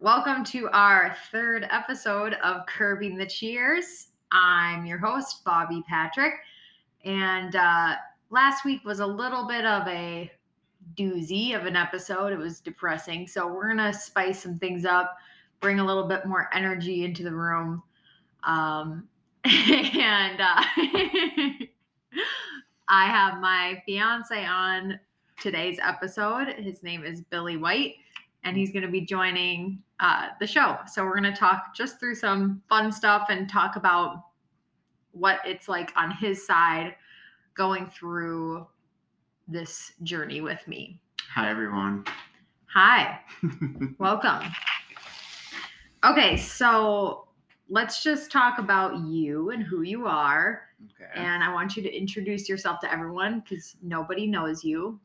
Welcome to our third episode of Curbing the Cheers. I'm your host, Bobby Patrick. And uh, last week was a little bit of a doozy of an episode. It was depressing. So we're going to spice some things up, bring a little bit more energy into the room. Um, and uh, I have my fiance on today's episode. His name is Billy White, and he's going to be joining uh, the show. So we're going to talk just through some fun stuff and talk about what it's like on his side going through this journey with me. Hi, everyone. Hi, welcome. Okay, so let's just talk about you and who you are. okay. And I want you to introduce yourself to everyone because nobody knows you.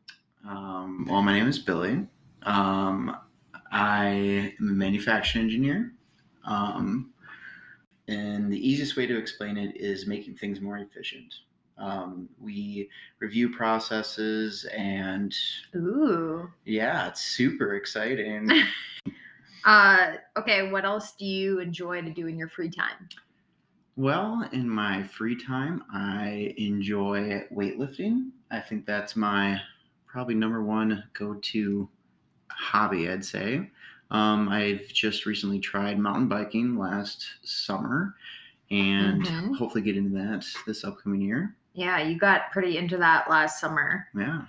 Um, well, my name is Billy. Um, I am a manufacturing engineer. Um, and the easiest way to explain it is making things more efficient. Um, we review processes, and Ooh. yeah, it's super exciting. Uh, okay, what else do you enjoy to do in your free time? well, in my free time, I enjoy weightlifting. I think that's my probably number one go to hobby, I'd say. Um, I've just recently tried mountain biking last summer and Mhm. hopefully get into that this upcoming year. Yeah, you got pretty into that last summer. Yeah.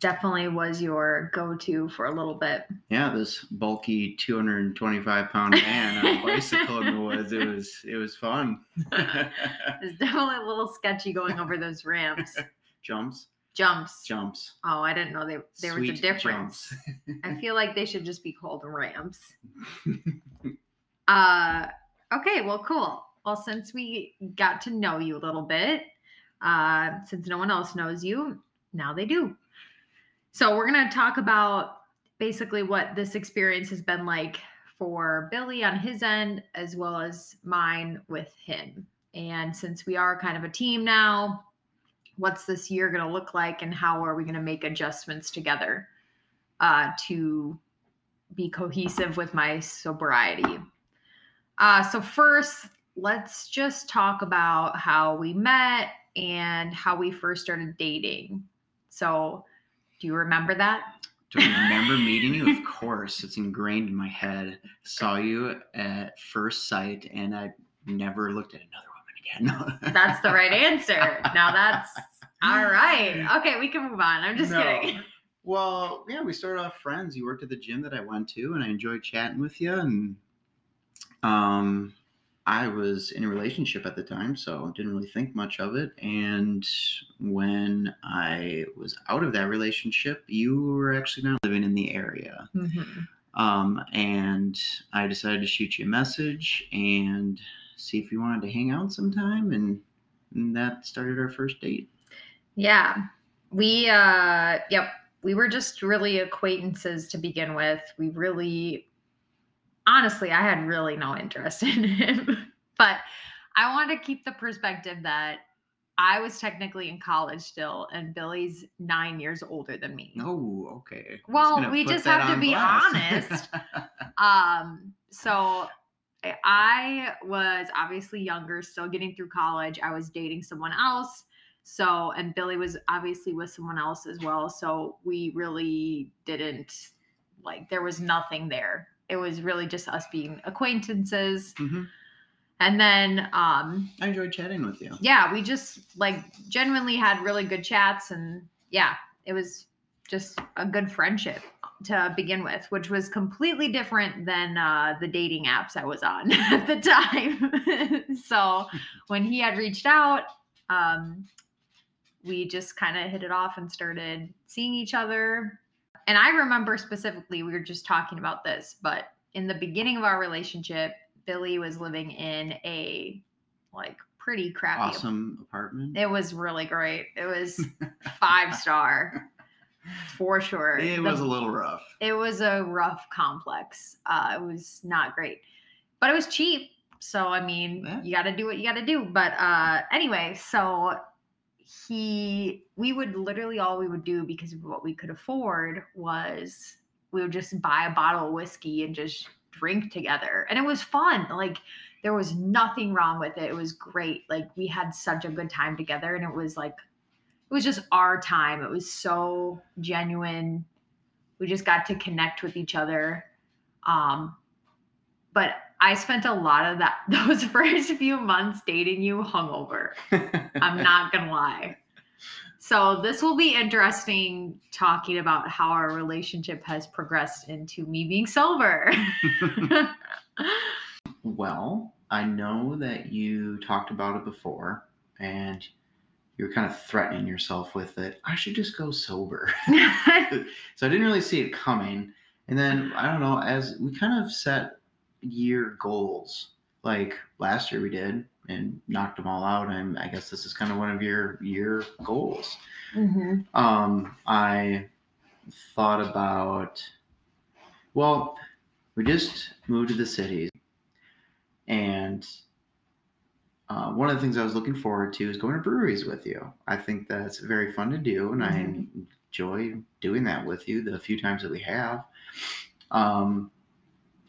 Definitely was your go to for a little bit. Yeah, this bulky 225 pound man on a bicycle in the woods. It was it was fun. It's definitely a little sketchy going over those ramps. jumps, Jumps. jumps. Oh, I didn't know they, there was a difference. I feel like they should just be called ramps. Uh, okay, well, cool. Well, since we got to know you a little bit, uh, since no one else knows you, now they do. So we're gonna talk about basically what this experience has been like for Billy on his end, as well as mine with him. And since we are kind of a team now, what's this year gonna look like, and how are we gonna make adjustments together uh, to be cohesive with my sobriety? Uh, so first, let's just talk about how we met and how we first started dating. So, do you remember that? Do I remember meeting you? Of course, it's ingrained in my head. Saw you at first sight, and I never looked at another again. That's the right answer. Now that's all right. Okay, we can move on. I'm just No. kidding. Well, yeah, we started off friends. You worked at the gym that I went to, and I enjoyed chatting with you. And um, I was in a relationship at the time, so didn't really think much of it. And when I was out of that relationship, you were actually not living in the area. Mhm. Um, and I decided to shoot you a message and see if you wanted to hang out sometime, and, and that started our first date. Yeah. We uh yep, we were just really acquaintances to begin with. We really honestly, I had really no interest in him. but I want to keep the perspective that I was technically in college still and Billy's 9 years older than me. Oh, okay. Well, gonna we just have to be blast. Um, so I- was obviously younger, still getting through college. I was dating someone else. So, and Billy was obviously with someone else as well. So we really didn't like, there was nothing there. It was really just us being acquaintances. Mhm. And then, um, I enjoyed chatting with you. yeah, we just like genuinely had really good chats. And yeah, it was just a good friendship to begin with, which was completely different than uh, the dating apps I was on at the time. so when he had reached out, um, we just kind of hit it off and started seeing each other. And I remember specifically, we were just talking about this, but in the beginning of our relationship, Billy was living in a like pretty crappy Awesome apartment. it was really great. It was five star for sure. It The- was a little rough. it was a rough complex. Uh, it was not great, but it was cheap. So I mean, Yeah. you got to do what you got to do. But uh, anyway, so he, we would literally all we would do because of what we could afford was we would just buy a bottle of whiskey and just drink together. And it was fun. Like there was nothing wrong with it. It was great. Like we had such a good time together and it was like it was just our time. It was so genuine. We just got to connect with each other. Um but I spent a lot of that those first few months dating you hungover. I'm not gonna lie. So this will be interesting talking about how our relationship has progressed into me being sober. well, I know that you talked about it before and you were kind of threatening yourself with it. I should just go sober. so I didn't really see it coming. And then I don't know, as we kind of set year goals, like last year we did, and knocked them all out. And I guess this is kind of one of your year goals. mm-hmm. Um, I thought about, well, we just moved to the cities, and uh, one of the things I was looking forward to is going to breweries with you. I think that's very fun to do, and I Mhm. enjoy doing that with you the few times that we have. Um,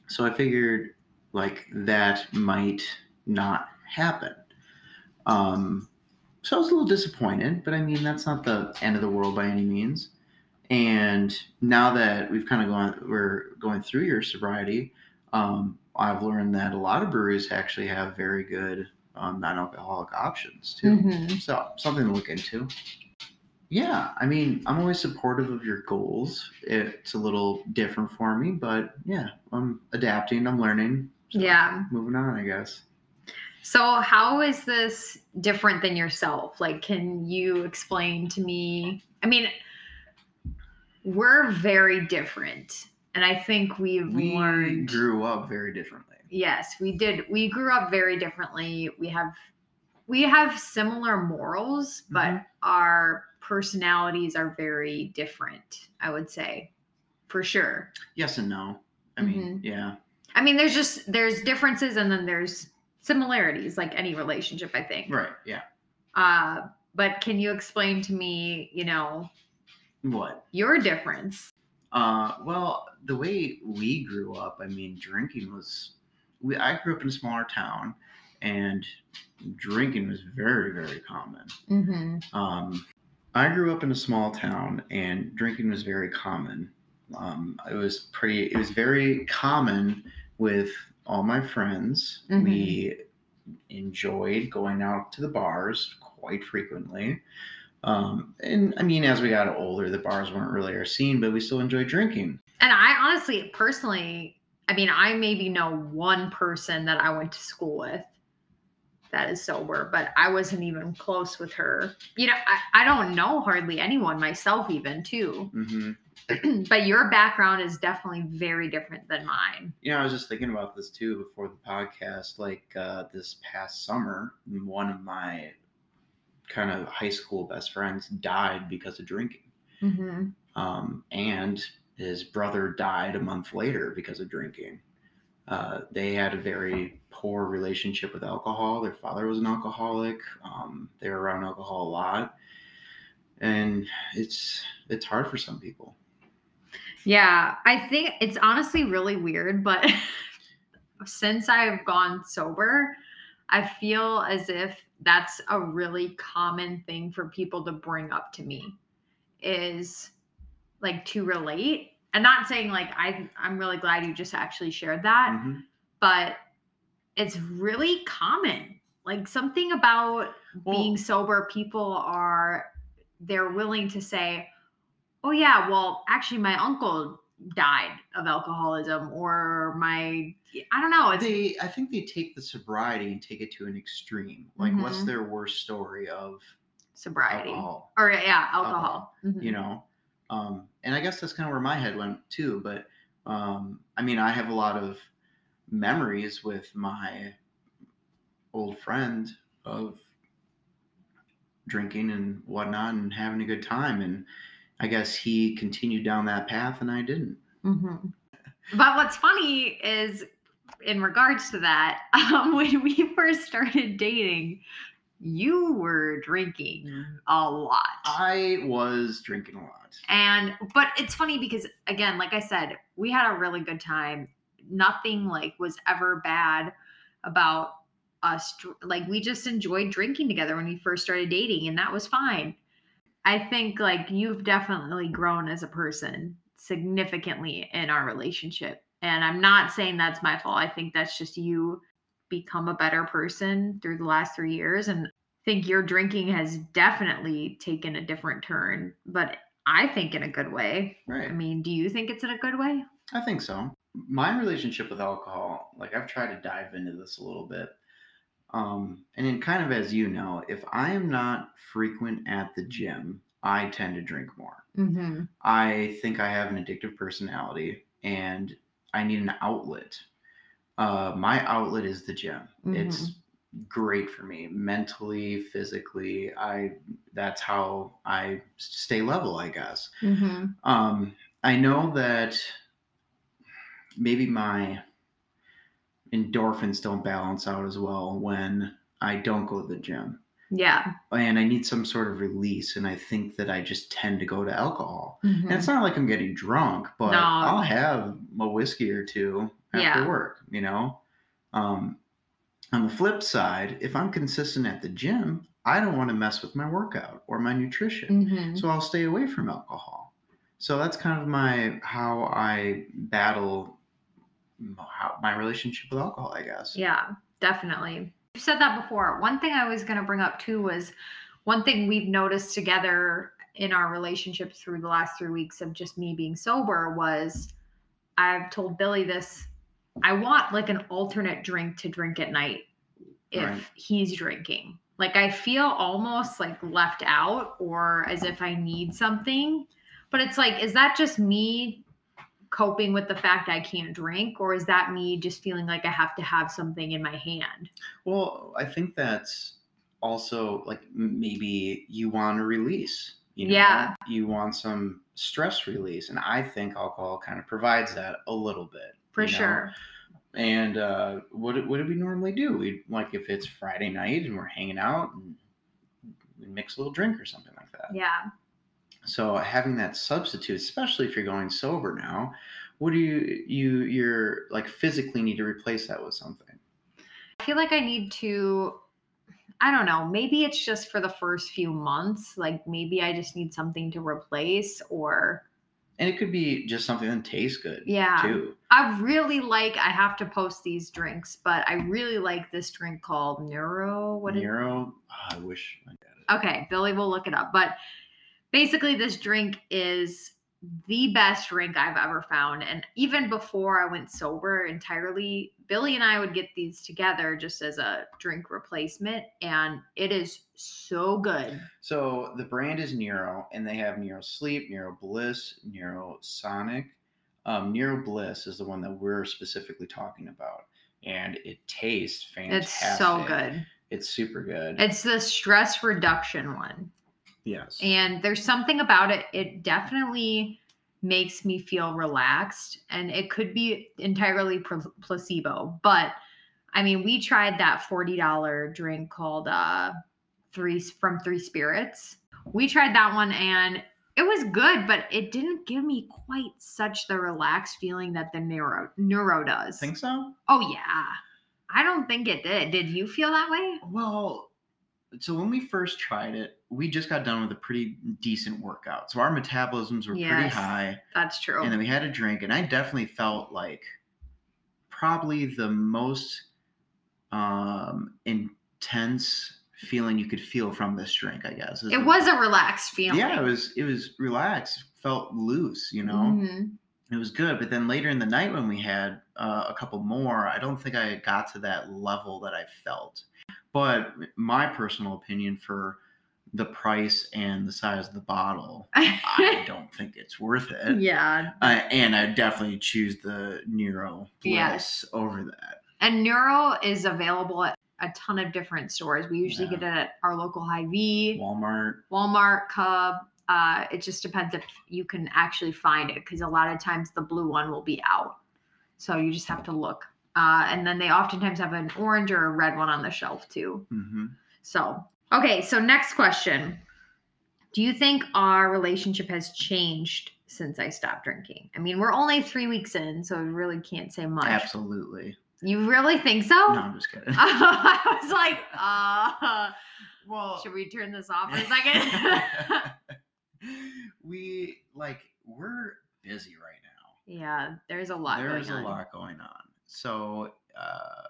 so I figured like that might not happen. Um, so I was a little disappointed, but I mean that's not the end of the world by any means. And now that we've kind of gone, we're going through your sobriety. Um, I've learned that a lot of breweries actually have very good um, non-alcoholic options too. Mhm. So something to look into. Yeah, I mean, I'm always supportive of your goals. It's a little different for me, but yeah, I'm adapting. I'm learning. So Yeah. Moving on, I guess. So how is this different than yourself? Like can you explain to me? I mean, we're very different. And I think we've We learned grew up very differently. Yes we did we grew up very differently we have we have similar morals but Mhm. our personalities are very different i would say for sure Yes and no. I mean, yeah. i mean there's just there's differences and then there's similarities like any relationship i think Right. Yeah. uh but can you explain to me you know What? your difference Uh, well, the way we grew up, I mean, drinking was. We I grew up in a smaller town, and drinking was very, very common. mm-hmm. Um, I grew up in a small town, and drinking was very common. Um, it was pretty. It was very common with all my friends. Mhm. We enjoyed going out to the bars quite frequently. Um, and I mean, as we got older, the bars weren't really our scene, but we still enjoyed drinking. And I honestly, personally, I mean, I maybe know one person that I went to school with that is sober, but I wasn't even close with her. You know, I, I don't know hardly anyone myself, even too. hmm but your background is definitely very different than mine. You know, I was just thinking about this too before the podcast. Like uh, this past summer, one of my kind of high school best friends died because of drinking. Mm-hmm. um, and his brother died a month later because of drinking. Uh, they had a very poor relationship with alcohol. Their father was an alcoholic. Um, they were around alcohol a lot, and it's it's hard for some people. Yeah, I think it's honestly really weird, but since I've gone sober, I feel as if that's a really common thing for people to bring up to me is like to relate. And not saying like I I'm really glad you just actually shared that, Mhm. but it's really common. Like something about Well- being sober, people are they're willing to say, "Oh yeah, well, actually my uncle died of alcoholism or my I don't know, it's They, I think they take the sobriety and take it to an extreme. Like, what's Mhm. their worst story of sobriety alcohol? or yeah, alcohol. Mhm. you know um and i guess that's kind of where my head went too but um i mean i have a lot of memories with my old friend of drinking and whatnot and having a good time and i guess he continued down that path and i didn't Mhm. But what's funny is, in regards to that, um, when we first started dating, you were drinking a lot. I was drinking a lot. And but it's funny because again, like I said, we had a really good time. Nothing like was ever bad about us like we just enjoyed drinking together when we first started dating and that was fine. I think like you've definitely grown as a person significantly in our relationship. And I'm not saying that's my fault. I think that's just you become a better person through the last 3 years and I think your drinking has definitely taken a different turn, but I think in a good way. Right. I mean, do you think it's in a good way? I think so. My relationship with alcohol, like I've tried to dive into this a little bit. Um, and in kind of as you know, if I am not frequent at the gym, I tend to drink more. Mm-hmm. I think I have an addictive personality and I need an outlet. Uh, my outlet is the gym. It's great for me mentally, physically. I that's how I stay level, I guess. Mm-hmm. Um, I know that maybe my endorphins don't balance out as well when I don't go to the gym. Yeah. And I need some sort of release. And I think that I just tend to go to alcohol. Mhm. And it's not like I'm getting drunk, but No. I'll have a whiskey or two after Yeah. work, you know? Um, on the flip side, if I'm consistent at the gym, I don't want to mess with my workout or my nutrition. Mhm. So I'll stay away from alcohol. So that's kind of my how I battle how, my relationship with alcohol, I guess. Yeah, definitely. You've said that before. One thing I was going to bring up too was one thing we've noticed together in our relationship through the last three weeks of just me being sober was I've told Billy this. I want like an alternate drink to drink at night if Right. he's drinking. Like I feel almost like left out or as if I need something. But it's like, is that just me coping with the fact I can't drink, or is that me just feeling like I have to have something in my hand? Well, I think that's also like maybe you want to release. You know? Yeah. You want some stress release, and I think alcohol kind of provides that a little bit. For you know? sure. And uh, what do- what do we normally do? We like if it's Friday night and we're hanging out and we mix a little drink or something like that. Yeah. So having that substitute, especially if you're going sober now, what do you you you're like physically need to replace that with something? I feel like I need to, I don't know, maybe it's just for the first few months. Like maybe I just need something to replace, or And it could be just something that tastes good yeah. too. I really like, I have to post these drinks, but I really like this drink called Neuro. What is Neuro, oh, I wish I got it. Okay, Billy will look it up. But basically, this drink is the best drink I've ever found. And even before I went sober entirely, Billy and I would get these together just as a drink replacement. And it is so good. So the brand is Neuro, and they have Neuro Sleep, Neuro Bliss, Neuro Sonic. Um, Neuro Bliss is the one that we're specifically talking about, and it tastes fantastic. It's so good. It's super good. It's the stress reduction one. Yes. And there's something about it, it definitely makes me feel relaxed. And it could be entirely pl- placebo. But I mean, we tried that $40 drink called uh, Three from Three Spirits. We tried that one and it was good, but it didn't give me quite such the relaxed feeling that the neuro neuro does. Think so? oh yeah. I don't think it did. Did you feel that way? Well, so when we first tried it, we just got done with a pretty decent workout. So our metabolisms were pretty high. That's true. And then we had a drink, and I definitely felt like probably the most um, intense feeling you could feel from this drink, I guess. it was a relaxed feeling. Yeah, it was it was relaxed, felt loose, you know. Mhm. It was good, but then later in the night when we had uh, a couple more, I don't think I got to that level that I felt. But my personal opinion for the price and the size of the bottle, I don't think it's worth it. yeah. Uh, and I definitely choose the Bliss Yes. over that. And Neuro is available at a ton of different stores. We usually Yeah. get it at our local Hy-Vee, Walmart. Walmart, Cub. Uh, it just depends if you can actually find it because a lot of times the blue one will be out. So you just have to look. Uh, and then they oftentimes have an orange or a red one on the shelf too. hmm So, okay, so next question. Do you think our relationship has changed since I stopped drinking? I mean, we're only three weeks in, so we really can't say much. Absolutely. You really think so? No, I'm just kidding. I was like, uh, well, should we turn this off for a second? we like we're busy right now. yeah, there's a lot. There's a lot going on. So uh,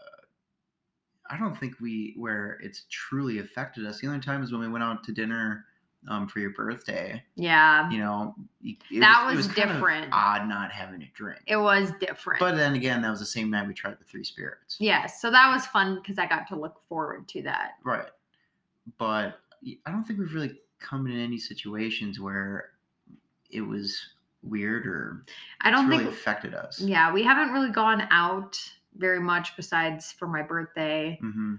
I don't think we where it's truly affected us. The only time is when we went out to dinner um, for your birthday. Yeah, You know, That it was kind of different. odd not having a drink. it was different. But then again, that was the same night we tried the three spirits. yes, so that was fun because I got to look forward to that. Right. But I don't think we've really come in any situations where it was weird or I don't really think. affected us. Yeah, we haven't really gone out very much besides for my birthday. hmm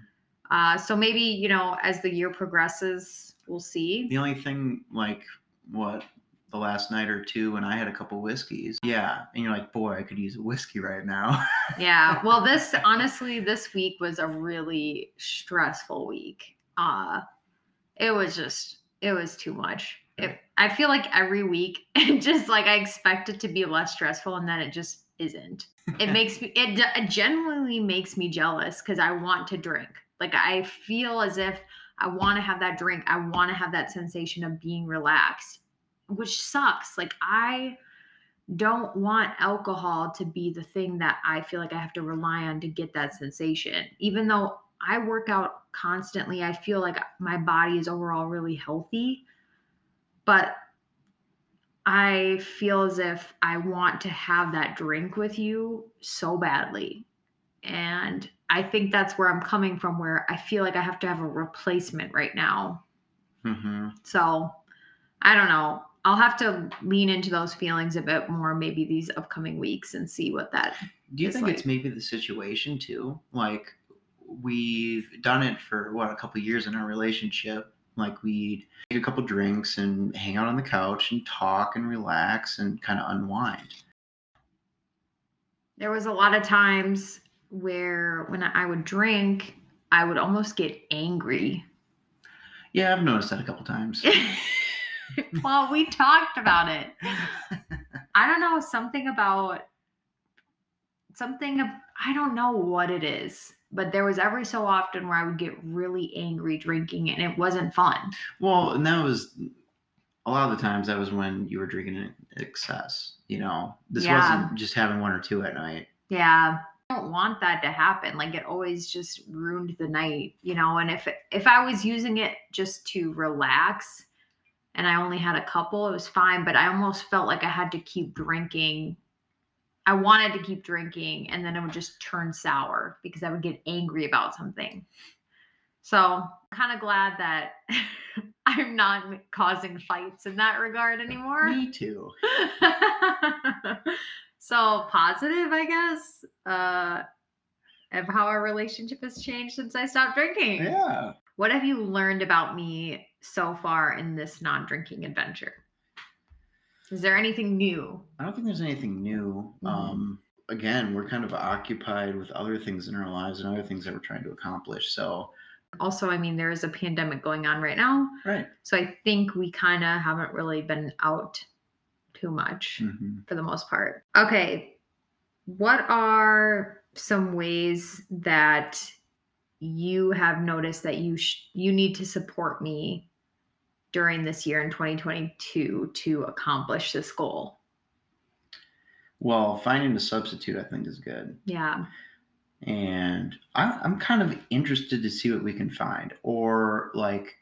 Uh, so maybe you know, as the year progresses, we'll see. The only thing, like, what the last night or two when I had a couple whiskeys, yeah, and you're like, boy, I could use a whiskey right now. Yeah. Well, this honestly, this week was a really stressful week. Uh it was just it was too much. It, I feel like every week, it just like I expect it to be less stressful, and then it just isn't. It makes me it, it genuinely makes me jealous because I want to drink. Like I feel as if I want to have that drink. I want to have that sensation of being relaxed, which sucks. Like I don't want alcohol to be the thing that I feel like I have to rely on to get that sensation. Even though I work out constantly, I feel like my body is overall really healthy. But I feel as if I want to have that drink with you so badly. And I think that's where I'm coming from, where I feel like I have to have a replacement right now. hmm So I don't know. I'll have to lean into those feelings a bit more maybe these upcoming weeks and see what that Do you think it's maybe the situation too? Like, we've done it for what a couple years in our relationship. Like, we'd take a couple drinks and hang out on the couch and talk and relax and kind of unwind. there was a lot of times where when I would drink, I would almost get angry. Yeah, I've noticed that a couple times. well, we talked about it. I don't know something about something I don't know what it is, but there was every so often where I would get really angry drinking and it wasn't fun. Well, and that was a lot of the times that was when you were drinking in excess. You know, this Yeah. wasn't just having one or two at night. Yeah. I don't want that to happen. Like it always just ruined the night, you know, and if if I was using it just to relax and I only had a couple, it was fine, but I almost felt like I had to keep drinking. I wanted to keep drinking and then it would just turn sour because I would get angry about something. So, I'm kind of glad that I'm not causing fights in that regard anymore. Me too. so positive, I guess, uh, of how our relationship has changed since I stopped drinking. Yeah. What have you learned about me so far in this non-drinking adventure? Is there anything new? I don't think there's anything new. Mhm. Um, again, we're kind of occupied with other things in our lives and other things that we're trying to accomplish. So, Also, I mean, there is a pandemic going on right now, right. so I think we kind of haven't really been out too much. hmm for the most part. Okay. What are some ways that you have noticed that you sh- you need to support me during this year in 2022 to accomplish this goal? Well, finding a substitute, I think, is good. Yeah. and I, I'm kind of interested to see what we can find. Or like,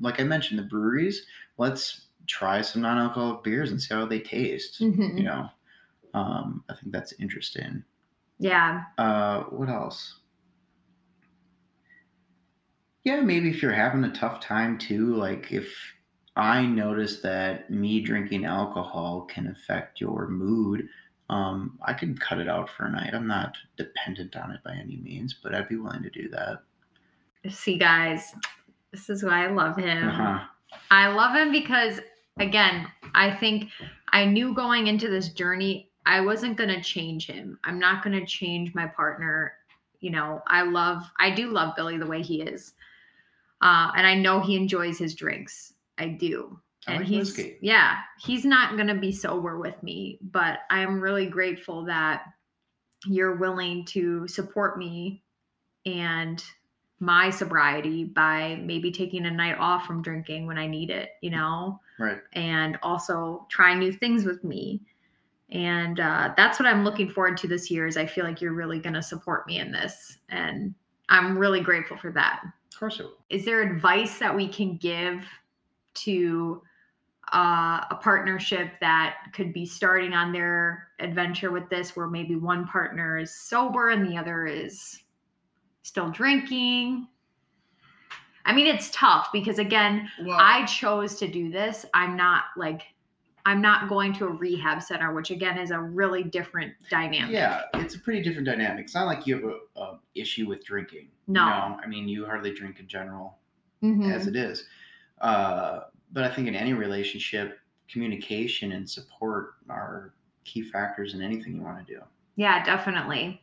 like I mentioned, the breweries. Let's try some non-alcoholic beers and see how they taste. Mhm. You know, um, I think that's interesting. Yeah. Uh, what else? Yeah, maybe if you're having a tough time too, like if I notice that me drinking alcohol can affect your mood, um, I could cut it out for a night. I'm not dependent on it by any means, but I'd be willing to do that. See, guys, this is why I love him. Uh-huh. I love him because, again, I think I knew going into this journey, I wasn't going to change him. I'm not going to change my partner. You know, I love, I do love Billy the way he is. Uh, and I know he enjoys his drinks. I do. I and like he's whiskey. yeah, he's not gonna be sober with me, but I'm really grateful that you're willing to support me and my sobriety by maybe taking a night off from drinking when I need it, you know, Right. and also trying new things with me. And uh, that's what I'm looking forward to this year. Is I feel like you're really going to support me in this, and I'm really grateful for that course it will. is there advice that we can give to uh, a partnership that could be starting on their adventure with this where maybe one partner is sober and the other is still drinking i mean it's tough because again Well, i chose to do this i'm not like i'm not going to a rehab center which again is a really different dynamic yeah, it's a pretty different dynamic. It's not like you have a, a issue with drinking. you No. know? I mean, you hardly drink in general Mhm. as it is. Uh, but I think in any relationship, communication and support are key factors in anything you want to do. Yeah, definitely.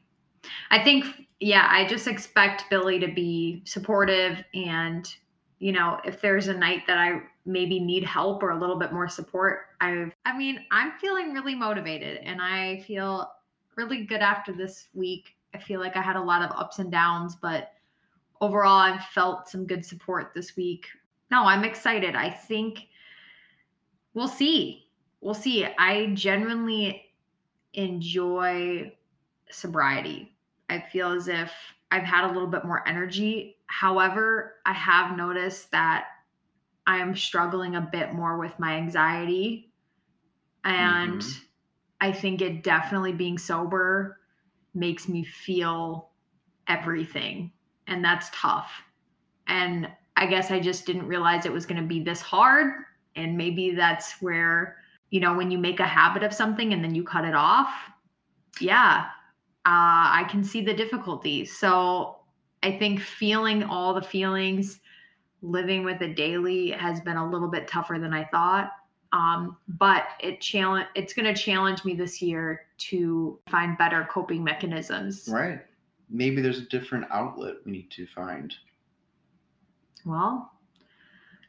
I think, yeah, I just expect Billy to be supportive. And, you know, if there's a night that I maybe need help or a little bit more support, I've, I mean, I'm feeling really motivated and I feel really good after this week. I feel like I had a lot of ups and downs, but overall, I've felt some good support this week. No, I'm excited. I think we'll see. We'll see. I genuinely enjoy sobriety. I feel as if I've had a little bit more energy. However, I have noticed that I am struggling a bit more with my anxiety. And Mhm. I think it definitely being sober makes me feel everything. And that's tough. And I guess I just didn't realize it was going to be this hard. And maybe that's where, you know, when you make a habit of something and then you cut it off, yeah, uh, I can see the difficulties. So I think feeling all the feelings, living with it daily has been a little bit tougher than I thought. Um, but it challenge it's going to challenge me this year to find better coping mechanisms. Right. Maybe there's a different outlet we need to find. Well,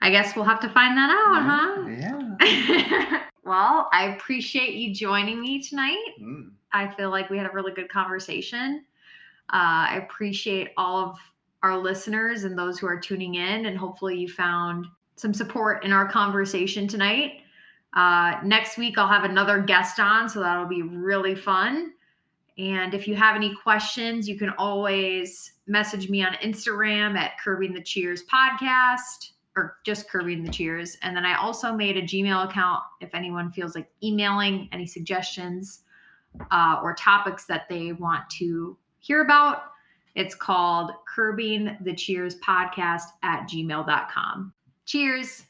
I guess we'll have to find that out, Yeah. huh? Yeah. well, I appreciate you joining me tonight. Mm. I feel like we had a really good conversation. Uh, I appreciate all of our listeners and those who are tuning in, and hopefully, you found some support in our conversation tonight. Uh, next week, I'll have another guest on, so that'll be really fun. And if you have any questions, you can always message me on Instagram at Curbing the Cheers podcast or just Curbing the Cheers. And then I also made a Gmail account if anyone feels like emailing any suggestions uh, or topics that they want to hear about. It's called Curbing the Cheers Podcast at gmail.com. Cheers.